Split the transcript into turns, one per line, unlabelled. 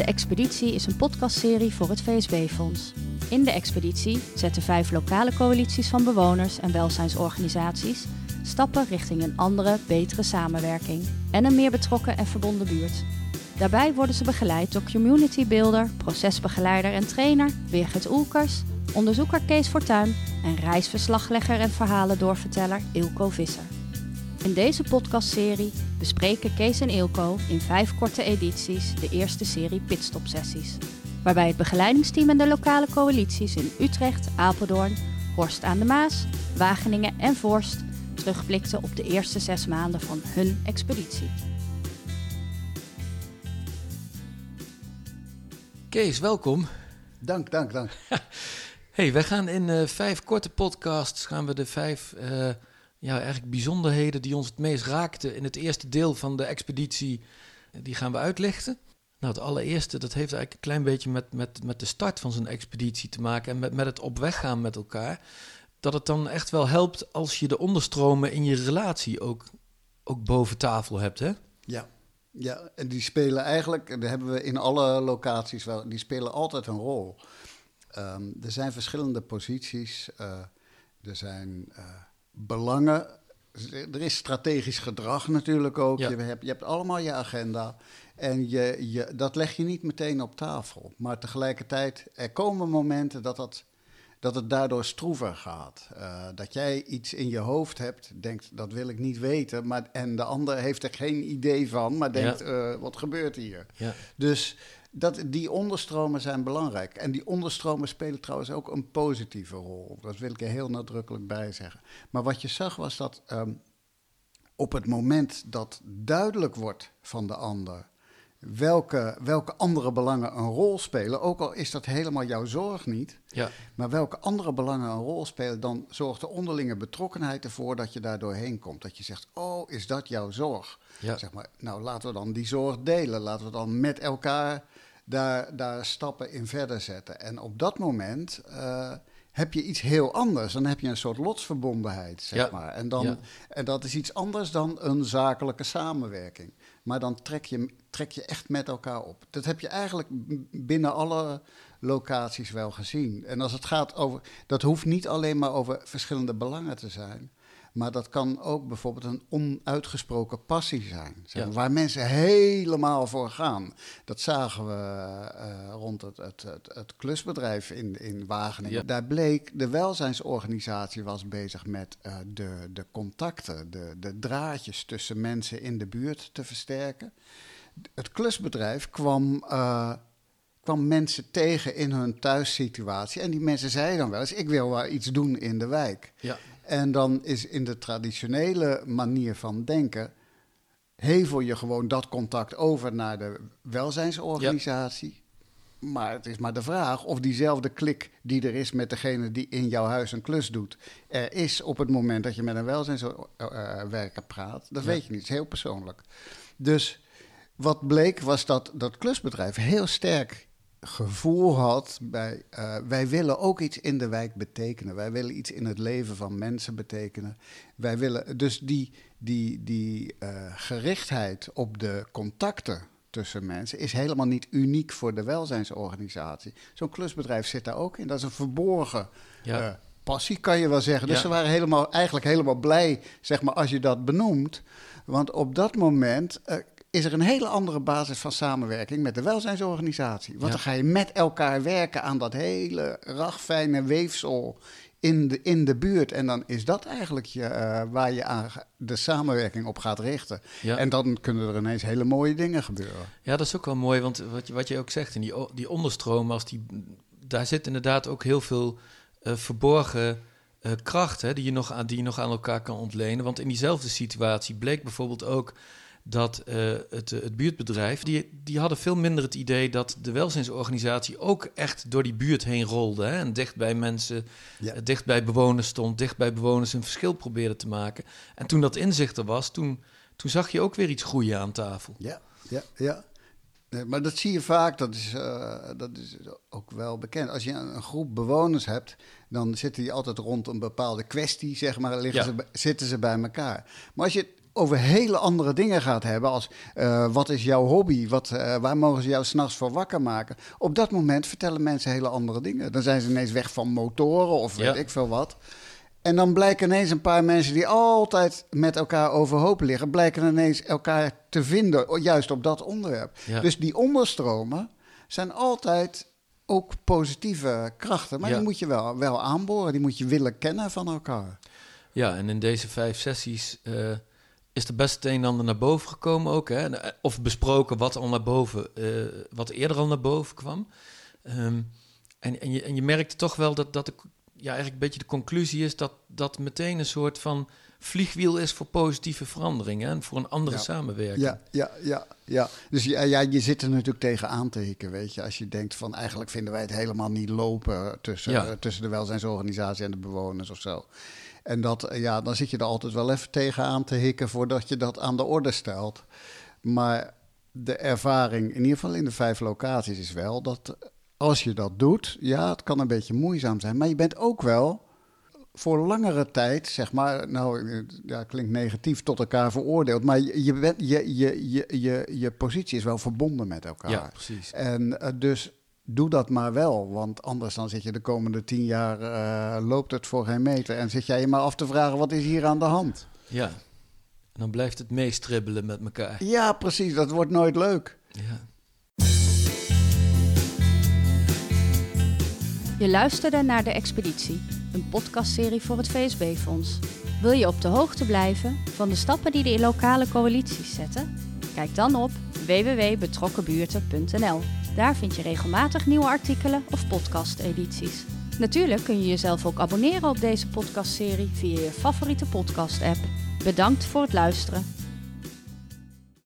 De Expeditie is een podcastserie voor het VSB-fonds. In de expeditie zetten vijf lokale coalities van bewoners en welzijnsorganisaties stappen richting een andere, betere samenwerking en een meer betrokken en verbonden buurt. Daarbij worden ze begeleid door community builder, procesbegeleider en trainer Birgit Oelkers, onderzoeker Kees Fortuin en reisverslaglegger en verhalendoorverteller Ilko Visser. In deze podcastserie bespreken Kees en Ilko in vijf korte edities de eerste serie pitstop-sessies. Waarbij het begeleidingsteam en de lokale coalities in Utrecht, Apeldoorn, Horst aan de Maas, Wageningen en Vorst terugblikten op de eerste zes maanden van hun expeditie.
Kees, welkom.
Dank, dank, dank.
hey, wij gaan in uh, vijf korte podcasts gaan we de vijf uh, ja, eigenlijk bijzonderheden die ons het meest raakten in het eerste deel van de expeditie, die gaan we uitlichten. Nou, het allereerste, dat heeft eigenlijk een klein beetje met, met, met de start van zo'n expeditie te maken en met, met het op weg gaan met elkaar. Dat het dan echt wel helpt als je de onderstromen in je relatie ook, ook boven tafel hebt, hè?
Ja, ja, en die spelen eigenlijk, dat hebben we in alle locaties wel, die spelen altijd een rol. Um, er zijn verschillende posities, uh, er zijn uh, belangen, er is strategisch gedrag natuurlijk ook. Ja. Je, hebt, je hebt allemaal je agenda en je, je, dat leg je niet meteen op tafel. Maar tegelijkertijd, er komen momenten dat dat dat het daardoor stroever gaat. Uh, dat jij iets in je hoofd hebt, denkt dat wil ik niet weten, maar, en de ander heeft er geen idee van, maar denkt ja. uh, wat gebeurt hier? Ja. Dus dat, die onderstromen zijn belangrijk. En die onderstromen spelen trouwens ook een positieve rol. Dat wil ik er heel nadrukkelijk bij zeggen. Maar wat je zag was dat um, op het moment dat duidelijk wordt van de ander welke, welke andere belangen een rol spelen, ook al is dat helemaal jouw zorg niet, ja. maar welke andere belangen een rol spelen, dan zorgt de onderlinge betrokkenheid ervoor dat je daar doorheen komt. Dat je zegt, oh, is dat jouw zorg? Ja. Zeg maar, nou, laten we dan die zorg delen. Laten we dan met elkaar daar, daar stappen in verder zetten. En op dat moment uh, heb je iets heel anders. Dan heb je een soort lotsverbondenheid, zeg ja. maar. En, dan, ja. en dat is iets anders dan een zakelijke samenwerking. Maar dan trek je, trek je echt met elkaar op. Dat heb je eigenlijk binnen alle locaties wel gezien. En als het gaat over. Dat hoeft niet alleen maar over verschillende belangen te zijn. Maar dat kan ook bijvoorbeeld een onuitgesproken passie zijn. Zeg, ja. Waar mensen helemaal voor gaan. Dat zagen we uh, rond het, het, het, het, klusbedrijf in, in Wageningen. Ja. Daar bleek, de welzijnsorganisatie was bezig met uh, de, de contacten, de, de draadjes tussen mensen in de buurt te versterken. Het klusbedrijf kwam. Uh, kwam mensen tegen in hun thuissituatie. En die mensen zeiden dan wel eens: Ik wil wel iets doen in de wijk. Ja. En dan is in de traditionele manier van denken, hevel je gewoon dat contact over naar de welzijnsorganisatie. Ja. Maar het is maar de vraag of diezelfde klik die er is met degene die in jouw huis een klus doet, er is op het moment dat je met een welzijnswerker praat. Dat ja. weet je niet, het is heel persoonlijk. Dus wat bleek was dat dat klusbedrijf heel sterk gevoel had bij uh, wij willen ook iets in de wijk betekenen. Wij willen iets in het leven van mensen betekenen. Wij willen dus die, die, die uh, gerichtheid op de contacten tussen mensen is helemaal niet uniek voor de welzijnsorganisatie. Zo'n klusbedrijf zit daar ook in. Dat is een verborgen ja. uh, passie, kan je wel zeggen. Dus ja. ze waren helemaal, eigenlijk helemaal blij, zeg maar, als je dat benoemt. Want op dat moment is er een hele andere basis van samenwerking met de welzijnsorganisatie. Want ja. dan ga je met elkaar werken aan dat hele ragfijne weefsel in de, in de buurt. En dan is dat eigenlijk je, uh, waar je aan de samenwerking op gaat richten. Ja. En dan kunnen er ineens hele mooie dingen gebeuren.
Ja, dat is ook wel mooi, want wat je, wat je ook zegt, in die, die onderstroom, als die, daar zit inderdaad ook heel veel uh, verborgen... Uh, kracht hè, die, je nog aan, die je nog aan elkaar kan ontlenen. Want in diezelfde situatie bleek bijvoorbeeld ook dat uh, het, het buurtbedrijf, die, die hadden veel minder het idee dat de welzijnsorganisatie ook echt door die buurt heen rolde. Hè, en dicht bij mensen, ja. uh, dicht bij bewoners stond, dicht bij bewoners een verschil probeerde te maken. En toen dat inzicht er was, toen, toen zag je ook weer iets groeien aan tafel.
Ja, ja, ja. Nee, maar dat zie je vaak, dat is, uh, dat is ook wel bekend. Als je een, een, groep bewoners hebt, dan zitten die altijd rond een bepaalde kwestie, zeg maar, liggen ja. ze, zitten ze bij elkaar. Maar als je over hele andere dingen gaat hebben. Als eh, wat is jouw hobby? Wat, eh, waar mogen ze jou s'nachts voor wakker maken? Op dat moment vertellen mensen hele andere dingen. Dan zijn ze ineens weg van motoren of weet
Ja.
ik veel wat. En dan blijken ineens een paar mensen die altijd met elkaar overhoop liggen, blijken ineens elkaar te vinden, juist op dat onderwerp.
Ja.
Dus die onderstromen zijn altijd ook positieve krachten, maar
Ja.
die moet je wel, wel aanboren, die moet je willen kennen van elkaar.
Ja, en in deze vijf sessies eh, is er best het een en ander naar boven gekomen ook. Hè? Of besproken wat al naar boven, eh, wat eerder al naar boven kwam. Ehm, en, en, je, en je merkte toch wel dat, dat de, ja, eigenlijk een beetje de conclusie is dat dat meteen een soort van vliegwiel is voor positieve veranderingen en voor een andere
Ja.
samenwerking.
Ja, ja, ja, ja. Dus ja, ja, je zit er natuurlijk tegenaan te hikken, weet je. Als je denkt van eigenlijk vinden wij het helemaal niet lopen tussen,
Ja.
eh, tussen de welzijnsorganisatie en de bewoners of zo. En dat, eh, ja, dan zit je er altijd wel even tegenaan te hikken voordat je dat aan de orde stelt. Maar de ervaring, in ieder geval in de vijf locaties, is wel dat als je dat doet, ja, het kan een beetje moeizaam zijn. Maar je bent ook wel voor langere tijd, zeg maar, nou, ja, klinkt negatief, tot elkaar veroordeeld. Maar je, je, bent, je, je, je, je, je positie is wel verbonden met elkaar.
Ja, precies.
En eh, dus doe dat maar wel, want anders dan zit je de komende tien jaar, eh, loopt het voor geen meter. En zit jij je maar af te vragen, wat is hier aan de hand?
Ja. En dan blijft het meestribbelen met elkaar.
Ja, precies, dat wordt nooit leuk.
Ja.
Je luisterde naar De Expeditie, een podcastserie voor het VSB-fonds. Wil je op de hoogte blijven van de stappen die de lokale coalities zetten? Kijk dan op www.betrokkenbuurten.nl. Daar vind je regelmatig nieuwe artikelen of podcast-edities. Natuurlijk kun je jezelf ook abonneren op deze podcastserie via je favoriete podcast-app. Bedankt voor het luisteren.